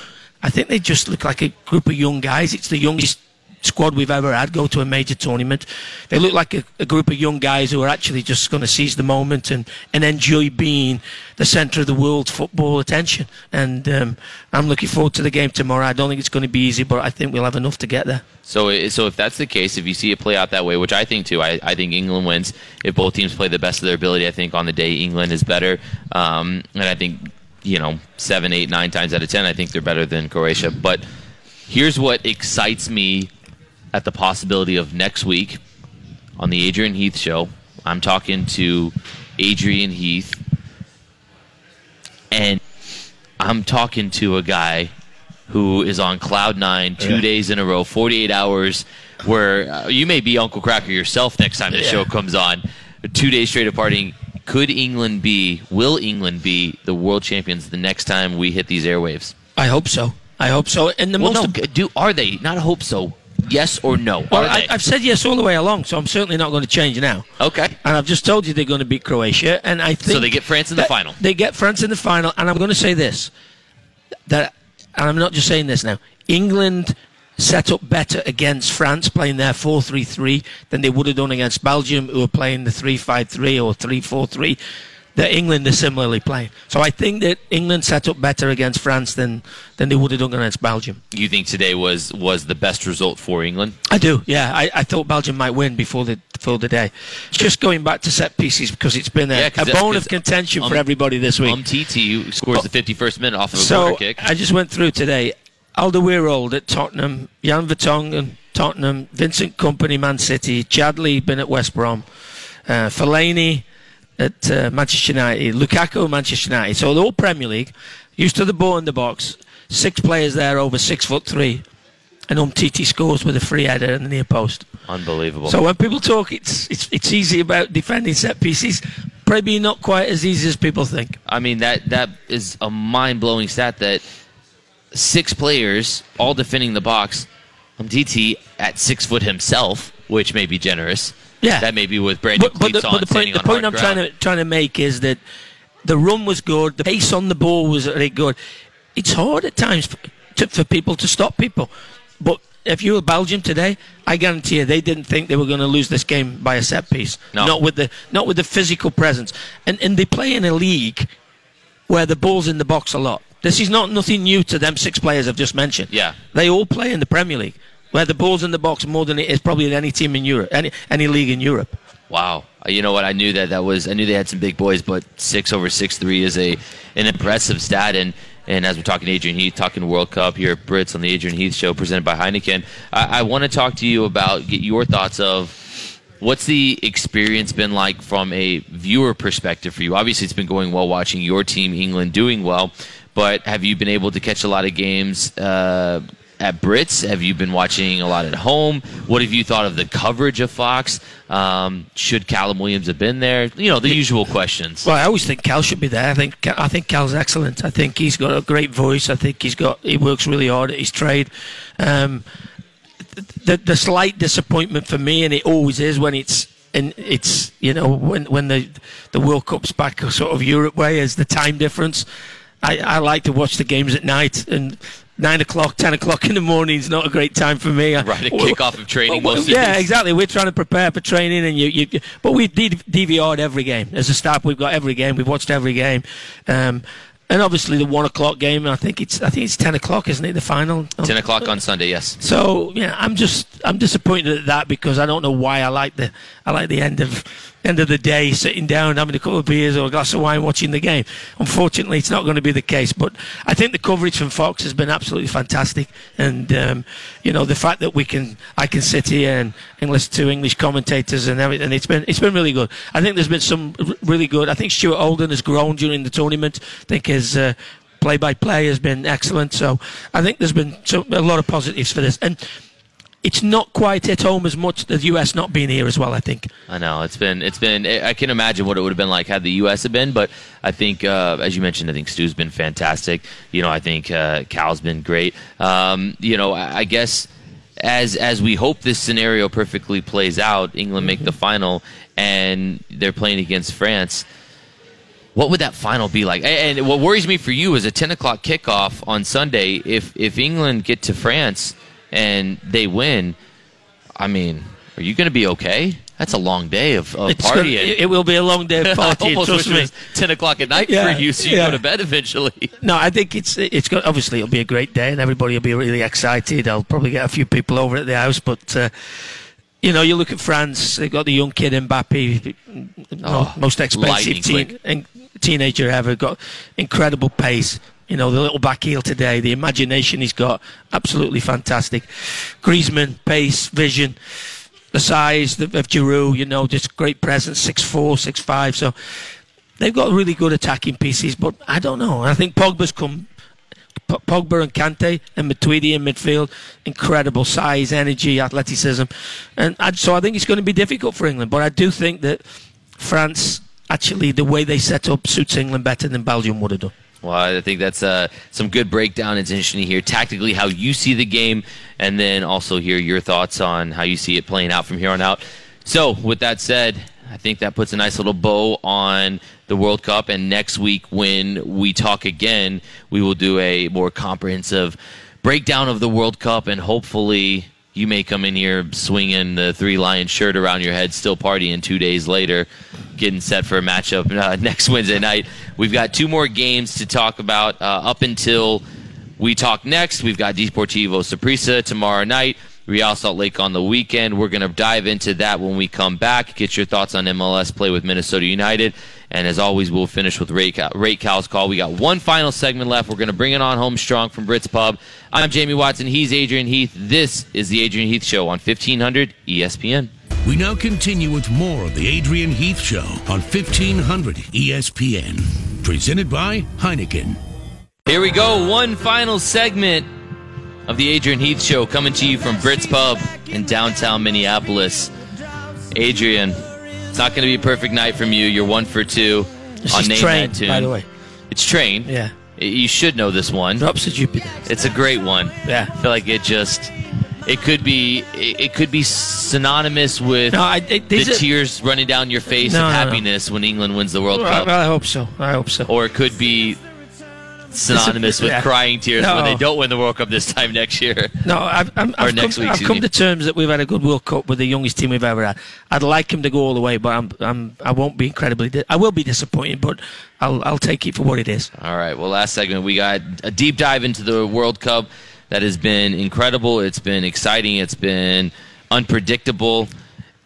[SPEAKER 4] I think they just look like a group of young guys. It's the youngest squad we've ever had go to a major tournament. They look like a, a group of young guys who are actually just going to seize the moment and, and enjoy being the centre of the world's football attention. And um, I'm looking forward to the game tomorrow. I don't think it's going to be easy, but I think we'll have enough to get there.
[SPEAKER 6] So, so if that's the case, if you see it play out that way, which I think too, I, I think England wins. If both teams play the best of their ability, I think on the day England is better. Um, and I think you know seven, eight, nine times out of ten, I think they're better than Croatia. But here's what excites me at the possibility of next week on the Adrian Heath show. I'm talking to Adrian Heath, and I'm talking to a guy who is on cloud nine two
[SPEAKER 4] Yeah.
[SPEAKER 6] days in a row, 48 hours, where uh, you may be Uncle Kracker yourself next time the
[SPEAKER 4] Yeah.
[SPEAKER 6] show comes on. Two days straight of partying. Could England be, will England be the world champions the next time we hit these airwaves?
[SPEAKER 4] I hope so. I hope so. And the
[SPEAKER 6] Well,
[SPEAKER 4] most
[SPEAKER 6] no, do are they? Not hope so. Yes or no?
[SPEAKER 4] well, I, I've said yes all the way along, so I'm certainly not going to change now.
[SPEAKER 6] okay.
[SPEAKER 4] And I've just told you they're going to beat Croatia, and I think
[SPEAKER 6] So they get France in the final.
[SPEAKER 4] They get France in the final, and I'm going to say this: that, and I'm not just saying this now. England set up better against France, playing their 4-3-3 than they would have done against Belgium, who are playing the 3-5-3 or 3-4-3. That England is similarly playing. So I think that England set up better against France than than they would have done against Belgium.
[SPEAKER 6] You think today was was the best result for England?
[SPEAKER 4] I do, yeah. I, I thought Belgium might win before the before the day. Just going back to set pieces because it's been a,
[SPEAKER 6] Yeah,
[SPEAKER 4] a bone of contention
[SPEAKER 6] um,
[SPEAKER 4] for everybody this week.
[SPEAKER 6] Umtiti scores the 51st minute off of a
[SPEAKER 4] so
[SPEAKER 6] corner kick.
[SPEAKER 4] I just went through today. Alderweireld at Tottenham, Jan Vertonghen, Tottenham, Vincent Kompany, Man City, Chadli been at West Brom, uh, Fellaini at uh, Manchester United, Lukaku, Manchester United. So the whole Premier League, used to the ball in the box, six players there over six foot three, and Umtiti scores with a free header in the near post.
[SPEAKER 6] Unbelievable.
[SPEAKER 4] So when people talk, it's it's it's easy about defending set pieces. Probably not quite as easy as people think.
[SPEAKER 6] I mean that that is a mind blowing stat that six players all defending the box. Umtiti at six foot himself, which may be generous.
[SPEAKER 4] Yeah.
[SPEAKER 6] that may be with Brandon
[SPEAKER 4] But, but the, but the point, the point I'm
[SPEAKER 6] hard
[SPEAKER 4] trying to trying to make is that the run was good, the pace on the ball was really good. It's hard at times for, to, for people to stop people, but if you were Belgium today, I guarantee you they didn't think they were going to lose this game by a set piece.
[SPEAKER 6] No.
[SPEAKER 4] Not with the not with the physical presence, and and they play in a league where the ball's in the box a lot. This is not nothing new to them six players I've just mentioned.
[SPEAKER 6] Yeah.
[SPEAKER 4] They all play in the Premier League, where the ball's in the box more than it is probably in any team in Europe, any any league in Europe.
[SPEAKER 6] Wow. Uh, You know what? I knew that that was. I knew they had some big boys, but six over six three is a an impressive stat. And and as we're talking to Adrian Heath, talking World Cup here at Brits on the Adrian Heath Show, presented by Heineken. I, I want to talk to you about get your thoughts of what's the experience been like from a viewer perspective for you. Obviously, it's been going well watching your team England doing well, but have you been able to catch a lot of games? Uh, at Brits? Have you been watching a lot at home? What have you thought of the coverage of Fox? Um, should Callum Williams have been there? You know, the usual questions.
[SPEAKER 4] Well, I always think Cal should be there. I think I think Cal's excellent. I think he's got a great voice. I think he's got he works really hard at his trade. Um, the the slight disappointment for me, and it always is when it's and it's you know when when the the World Cup's back sort of Europe way is the time difference. I, I like to watch the games at night and nine o'clock, ten o'clock in the morning is not a great time for me.
[SPEAKER 6] Right, a kickoff of training
[SPEAKER 4] Well, yeah, exactly. We're trying to prepare for training, and you, you but we DVR'd every game as a staff. We've got every game. We've watched every game, um, and obviously the one o'clock game. I think it's I think it's ten o'clock, isn't it? The final.
[SPEAKER 6] Ten o'clock on Sunday. Yes.
[SPEAKER 4] So yeah, I'm just I'm disappointed at that because I don't know why I like the I like the end of end of the day sitting down having a couple of beers or a glass of wine watching the game. Unfortunately, it's not going to be the case. But I think the coverage from Fox has been absolutely fantastic, and um, you know the fact that we can I can sit here and, and listen to English commentators and everything. It's been it's been really good. I think there's been some really good. I think Stuart Holden has grown during the tournament. I think his uh, play-by-play has been excellent. So I think there's been a lot of positives for this, and it's not quite at home as much the US not being here as well. I think.
[SPEAKER 6] I know it's been it's been I can imagine what it would have been like had the U.S. have been, but I think uh, as you mentioned, I think Stu's been fantastic. You know, I think uh, Cal's been great. Um, you know, I, I guess as as we hope this scenario perfectly plays out, England make the final and they're playing against France. What would that final be like? And and what worries me for you is a ten o'clock kickoff on Sunday. If if England get to France and they win, I mean, are you going to be okay? That's a long day of, of
[SPEAKER 4] It's
[SPEAKER 6] partying.
[SPEAKER 4] it, it will be a long day of partying.
[SPEAKER 6] almost wish
[SPEAKER 4] me.
[SPEAKER 6] it was ten o'clock at night
[SPEAKER 4] Yeah,
[SPEAKER 6] for you, so you
[SPEAKER 4] yeah.
[SPEAKER 6] go to bed eventually.
[SPEAKER 4] No, I think it's it's got obviously it'll be a great day and everybody will be really excited. I'll probably get a few people over at the house, but uh, you know, you look at France. They've got the young kid Mbappe,
[SPEAKER 6] Oh,
[SPEAKER 4] most expensive teen, teenager ever. Got incredible pace. You know, the little back heel today, the imagination he's got, absolutely fantastic. Griezmann, pace, vision, the size of Giroud, you know, just great presence, six four, six five. So they've got really good attacking pieces, but I don't know. I think Pogba's come. Pogba and Kante and Matuidi in midfield, incredible size, energy, athleticism, and I, so I think it's going to be difficult for England. But I do think that France, actually, the way they set up suits England better than Belgium would have done.
[SPEAKER 6] Well, I think that's uh, some good breakdown. It's interesting to hear tactically how you see the game, and then also hear your thoughts on how you see it playing out from here on out. So, with that said, I think that puts a nice little bow on the World Cup. And next week, when we talk again, we will do a more comprehensive breakdown of the World Cup, and hopefully, you may come in here swinging the three lion shirt around your head, still partying two days later, getting set for a matchup uh, next Wednesday night. We've got two more games to talk about uh, up until we talk next. We've got Deportivo Saprissa tomorrow night. Real Salt Lake on the weekend. We're going to dive into that when we come back. Get your thoughts on MLS play with Minnesota United. And as always, we'll finish with Ray, Ray Cal's call. We got one final segment left. We're going to bring it on home strong from Brits Pub. I'm Jamie Watson. He's Adrian Heath. This is the Adrian Heath Show on 1500 ESPN.
[SPEAKER 3] We now continue with more of the Adrian Heath Show on 1500 ESPN. Presented by Heineken.
[SPEAKER 6] Here we go. One final segment of the Adrian Heath Show coming to you from Brits Pub in downtown Minneapolis. Adrian, it's not going to be a perfect night from you. You're one for two
[SPEAKER 4] This
[SPEAKER 6] on Name
[SPEAKER 4] train,
[SPEAKER 6] That Tune.
[SPEAKER 4] by the way.
[SPEAKER 6] It's Train.
[SPEAKER 4] Yeah.
[SPEAKER 6] You should know this one.
[SPEAKER 4] Drops of Jupiter.
[SPEAKER 6] It's a great one.
[SPEAKER 4] Yeah.
[SPEAKER 6] I feel like it just. It could be it it could be synonymous with
[SPEAKER 4] No, I, I,
[SPEAKER 6] the
[SPEAKER 4] are-
[SPEAKER 6] tears running down your face
[SPEAKER 4] No,
[SPEAKER 6] of
[SPEAKER 4] no, no.
[SPEAKER 6] happiness when England wins the World
[SPEAKER 4] Well,
[SPEAKER 6] Cup.
[SPEAKER 4] well, I hope so. I hope so.
[SPEAKER 6] or it could be synonymous with
[SPEAKER 4] Yeah.
[SPEAKER 6] crying tears when they don't win the World Cup this time next year.
[SPEAKER 4] No, I've, I'm,
[SPEAKER 6] Or
[SPEAKER 4] I've,
[SPEAKER 6] next
[SPEAKER 4] come,
[SPEAKER 6] week,
[SPEAKER 4] I've come
[SPEAKER 6] me.
[SPEAKER 4] to terms that we've had a good World Cup with the youngest team we've ever had. I'd like him to go all the way, but I'm, I'm, I won't be incredibly. Di- I will be disappointed, but I'll, I'll take it for what it is.
[SPEAKER 6] All right. Well, last segment we got a deep dive into the World Cup that has been incredible. It's been exciting. It's been unpredictable.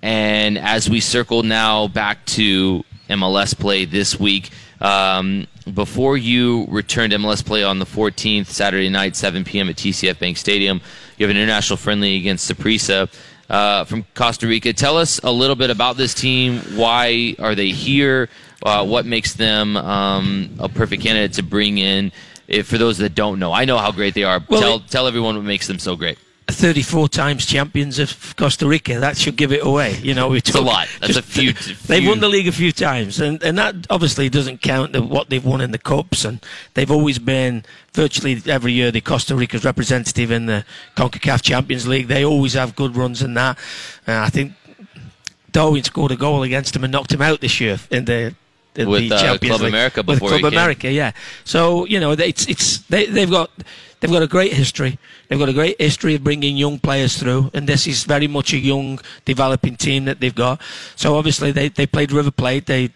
[SPEAKER 6] And as we circle now back to MLS play this week, um, before you return to MLS play on the 14th, Saturday night, 7 p.m. at TCF Bank Stadium, you have an international friendly against Saprissa uh, from Costa Rica. Tell us a little bit about this team. Why are they here? Uh, what makes them um, a perfect candidate to bring in? If, for those that don't know, I know how great they are.
[SPEAKER 4] Well,
[SPEAKER 6] tell tell everyone what makes them so great.
[SPEAKER 4] 34 times champions of Costa Rica. That should give it away. You know, we
[SPEAKER 6] a lot. That's a few-
[SPEAKER 4] They've won the league a few times, and and that obviously doesn't count the, what they've won in the cups. And they've always been virtually every year the Costa Rica's representative in the Concacaf Champions League. They always have good runs in that. Uh, I think Darwin scored a goal against them and knocked him out this year in the. in
[SPEAKER 6] With,
[SPEAKER 4] the
[SPEAKER 6] uh,
[SPEAKER 4] Champions
[SPEAKER 6] Club
[SPEAKER 4] League.
[SPEAKER 6] America
[SPEAKER 4] with Club. America, yeah. So you know, it's it's they, they've got they've got a great history. They've got a great history of bringing young players through, and this is very much a young, developing team that they've got. So obviously, they they played River Plate. They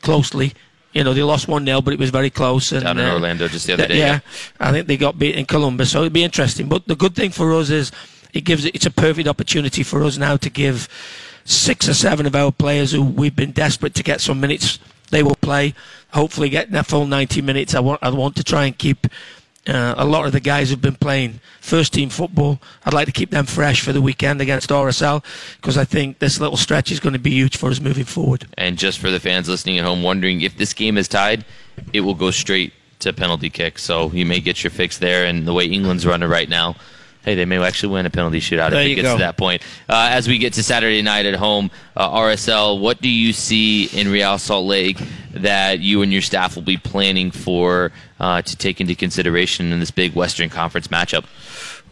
[SPEAKER 4] closely. You know, they lost 1 0, but it was very close. And,
[SPEAKER 6] Down in
[SPEAKER 4] uh,
[SPEAKER 6] Orlando just the other day,
[SPEAKER 4] Yeah,
[SPEAKER 6] yeah.
[SPEAKER 4] I think they got beat in Columbus, so it'd be interesting. But the good thing for us is it gives it's a perfect opportunity for us now to give six or seven of our players who we've been desperate to get some minutes. They will play, hopefully get their full 90 minutes. I want I want to try and keep uh, a lot of the guys who've been playing first team football. I'd like to keep them fresh for the weekend against RSL because I think this little stretch is going to be huge for us moving forward.
[SPEAKER 6] And just for the fans listening at home, wondering if this game is tied, it will go straight to penalty kick. So you may get your fix there. And the way England's running right now, hey, they may actually win a penalty shootout
[SPEAKER 4] There
[SPEAKER 6] if it gets
[SPEAKER 4] go.
[SPEAKER 6] to that point. Uh, as we get to Saturday night at home, uh, RSL, what do you see in Real Salt Lake that you and your staff will be planning for uh, to take into consideration in this big Western Conference matchup?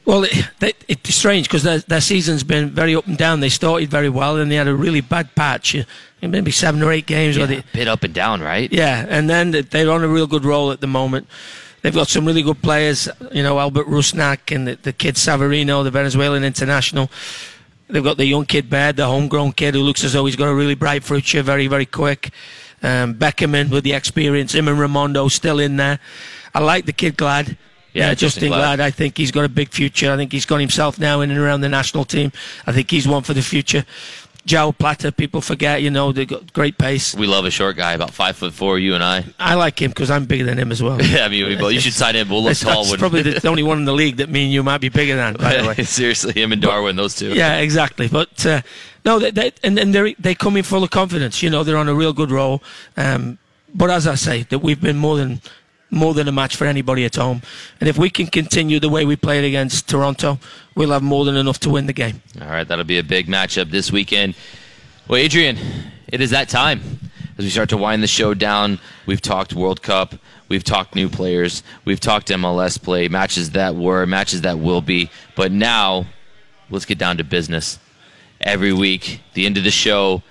[SPEAKER 4] Well, it, they, it's strange because their, their season's been very up and down. They started very well, and they had a really bad patch, maybe seven or eight games. where
[SPEAKER 6] Yeah,
[SPEAKER 4] they,
[SPEAKER 6] a bit up and down, right?
[SPEAKER 4] yeah, and then they're on a real good roll at the moment. They've got some really good players, you know, Albert Rusnak and the, the kid Savarino, the Venezuelan international. They've got the young kid Baird, the homegrown kid who looks as though he's got a really bright future, very, very quick. Um, Beckerman with the experience, Iman Rimando still in there. I like the kid Glad.
[SPEAKER 6] Yeah,
[SPEAKER 4] Yeah,
[SPEAKER 6] Justen
[SPEAKER 4] Justen.
[SPEAKER 6] Glad.
[SPEAKER 4] I think he's got a big future. I think he's got himself now in and around the national team. I think he's one for the future. Joao Plata, people forget, you know, they've got great pace.
[SPEAKER 6] We love a short guy, about five foot four, you and I.
[SPEAKER 4] I like him because I'm bigger than him as well.
[SPEAKER 6] Yeah, I mean, we both- you should sign him. We'll look
[SPEAKER 4] That's,
[SPEAKER 6] tall.
[SPEAKER 4] that's probably the only one in the league that me and you might be bigger than, by the way.
[SPEAKER 6] Seriously, him and Darwin, those two.
[SPEAKER 4] Yeah, exactly. But uh, no, they, they and, and they they come in full of confidence. You know, they're on a real good roll. Um, but as I say, that we've been more than more than a match for anybody at home. And if we can continue the way we played against Toronto, we'll have more than enough to win the game.
[SPEAKER 6] All right, that'll be a big matchup this weekend. Well, Adrian, it is that time. As we start to wind the show down, we've talked World Cup, we've talked new players, we've talked MLS play, matches that were, matches that will be. But now, let's get down to business. Every week, the end of the show,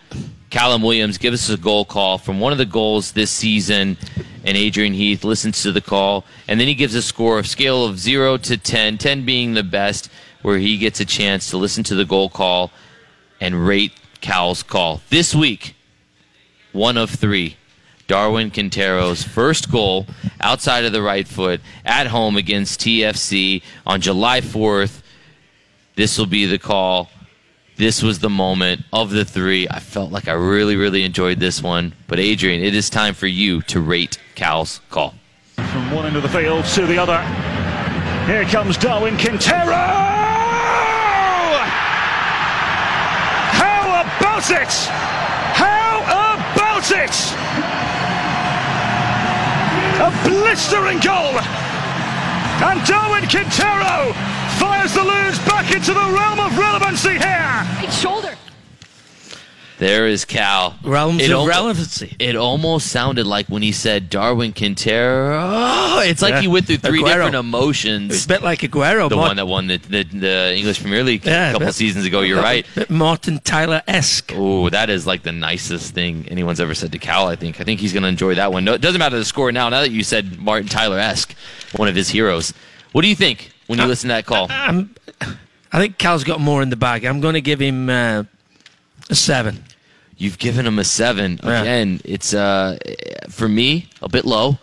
[SPEAKER 6] Callum Williams gives us a goal call from one of the goals this season, and Adrian Heath listens to the call, and then he gives a score of scale of 0 to 10, 10 being the best, where he gets a chance to listen to the goal call and rate Cal's call. This week, one of three. Darwin Quintero's first goal outside of the right foot at home against TFC on July 4th. This will be the call. This was the moment of the three. I felt like I really, really enjoyed this one. But Adrian, it is time for you to rate Cal's call.
[SPEAKER 5] From one end of the field to the other. Here comes Darwin Quintero! How about it? How about it? A blistering goal! And Darwin Quintero fires the Loons back into the realm of relevancy here!
[SPEAKER 7] Right shoulder.
[SPEAKER 6] There is Cal.
[SPEAKER 4] Realms
[SPEAKER 6] It
[SPEAKER 4] of
[SPEAKER 6] al-
[SPEAKER 4] relevancy.
[SPEAKER 6] It almost sounded like when he said Darwin Quintero. Oh, it's like
[SPEAKER 4] Yeah.
[SPEAKER 6] he went through three
[SPEAKER 4] Aguero.
[SPEAKER 6] different
[SPEAKER 4] It's a
[SPEAKER 6] emotions.
[SPEAKER 4] bit like Aguero.
[SPEAKER 6] The
[SPEAKER 4] Mort-
[SPEAKER 6] one that won the, the, the English Premier League
[SPEAKER 4] Yeah,
[SPEAKER 6] a couple
[SPEAKER 4] bit-
[SPEAKER 6] seasons ago. You're right.
[SPEAKER 4] bit Martin Tyler esque.
[SPEAKER 6] Oh, that is like the nicest thing anyone's ever said to Cal. I think. I think he's going to enjoy that one. No, it doesn't matter the score now. Now that you said Martin Tyler esque, one of his heroes. What do you think when you listen to that call?
[SPEAKER 4] I'm, I think Cal's got more in the bag. I'm going to give him uh, a seven.
[SPEAKER 6] You've given him a seven.
[SPEAKER 4] Yeah.
[SPEAKER 6] Again, it's uh, for me a bit low.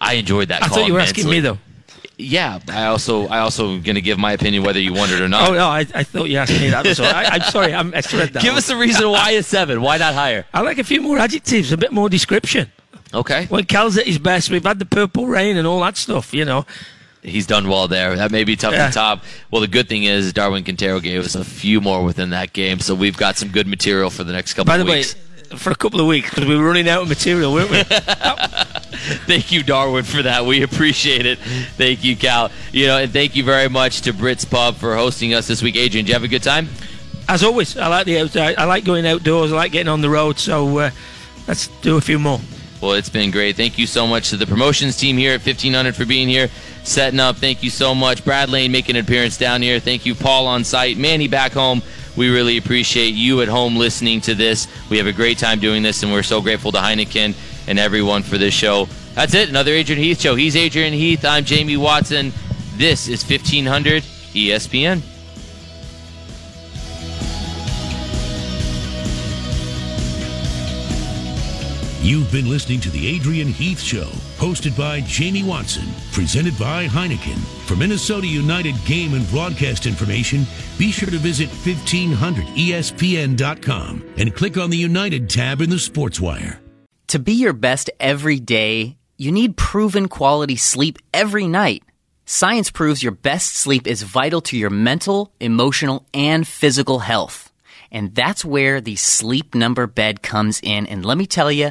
[SPEAKER 6] I enjoyed that.
[SPEAKER 4] I
[SPEAKER 6] call
[SPEAKER 4] thought you were asking me though.
[SPEAKER 6] Yeah, I also I also going to give my opinion whether you won it or not.
[SPEAKER 4] Oh no, I, I thought you asked me that. So I, I'm sorry, I'm, I that.
[SPEAKER 6] Give
[SPEAKER 4] one.
[SPEAKER 6] us a reason why a seven. Why not higher?
[SPEAKER 4] I like a few more adjectives, a bit more description.
[SPEAKER 6] Okay,
[SPEAKER 4] When Cal's at his best, we've had the purple rain and all that stuff. You know,
[SPEAKER 6] he's done well there. That may be tough
[SPEAKER 4] Yeah.
[SPEAKER 6] to top. Well, the good thing is Darwin Quintero gave us a few more within that game, so we've got some good material for the next couple
[SPEAKER 4] by the
[SPEAKER 6] of
[SPEAKER 4] way, for a couple of weeks because we were running out of material, weren't we?
[SPEAKER 6] Thank you, Darwin, for that. We appreciate it. Thank you, Cal. You know, and thank you very much to Brits Pub for hosting us this week. Adrian, did you have a good time?
[SPEAKER 4] As always, I like the outside. I like going outdoors. I like getting on the road. So uh, let's do a few more.
[SPEAKER 6] Well, it's been great. Thank you so much to the promotions team here at 1500 for being here, setting up. Thank you so much. Brad Lane making an appearance down here. Thank you, Paul on site. Manny back home. We really appreciate you at home listening to this. We have a great time doing this, and we're so grateful to Heineken and everyone for this show. That's it. Another Adrian Heath show. He's Adrian Heath. I'm Jamie Watson. This is 1500 ESPN.
[SPEAKER 3] You've been listening to The Adrian Heath Show, hosted by Jamie Watson, presented by Heineken. For Minnesota United game and broadcast information, be sure to visit E 1500ESPN.com and click on the United tab in the Sports Wire.
[SPEAKER 7] To be your best every day, you need proven quality sleep every night. Science proves your best sleep is vital to your mental, emotional, and physical health. And that's where the sleep number bed comes in. And let me tell you,